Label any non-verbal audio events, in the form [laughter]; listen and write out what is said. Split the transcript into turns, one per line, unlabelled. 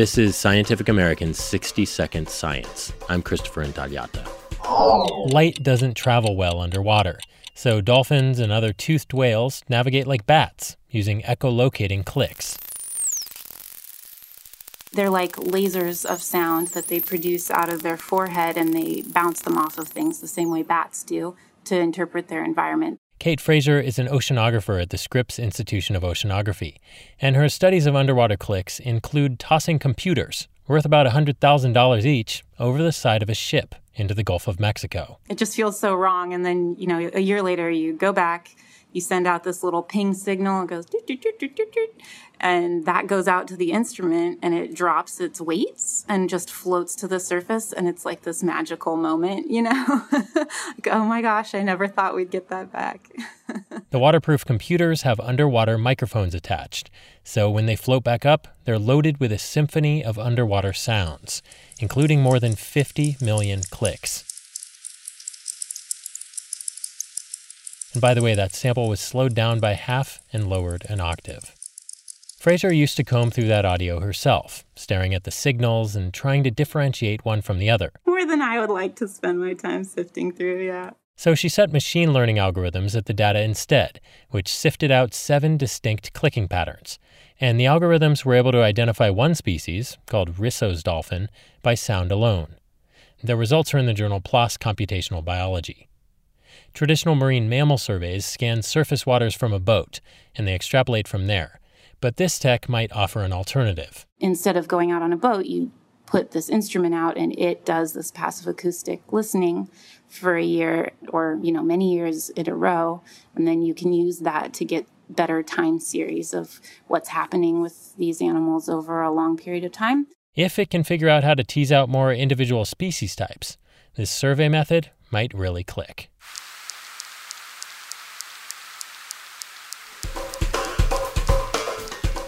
This is Scientific American's 60 Second Science. I'm Christopher Intagliata.
Light doesn't travel well underwater, so dolphins and other toothed whales navigate like bats, using echolocating clicks.
They're like lasers of sound that they produce out of their forehead and they bounce them off of things the same way bats do to interpret their environment.
Kate Frasier is an oceanographer at the Scripps Institution of Oceanography, and her studies of underwater clicks include tossing computers, worth about $100,000 each, over the side of a ship into the Gulf of Mexico.
It just feels so wrong. And then, you know, a year later, you go back, you send out this little ping signal, it goes, and that goes out to the instrument and it drops its weights and just floats to the surface. And it's like this magical moment, you know? [laughs] like, oh my gosh, I never thought we'd get that back. [laughs]
the waterproof computers have underwater microphones attached. So when they float back up, they're loaded with a symphony of underwater sounds, including more than 50 million clicks. And by the way, that sample was slowed down by half and lowered an octave. Frasier used to comb through that audio herself, staring at the signals and trying to differentiate one from the other.
More than I would like to spend my time sifting through, yeah.
So she set machine learning algorithms at the data instead, which sifted out seven distinct clicking patterns. And the algorithms were able to identify one species, called Risso's dolphin, by sound alone. The results are in the journal PLOS Computational Biology. Traditional marine mammal surveys scan surface waters from a boat, and they extrapolate from there. But this tech might offer an alternative.
Instead of going out on a boat, you put this instrument out and it does this passive acoustic listening for a year or you know many years in a row and then you can use that to get better time series of what's happening with these animals over a long period of time
if it can figure out how to tease out more individual species types this survey method might really click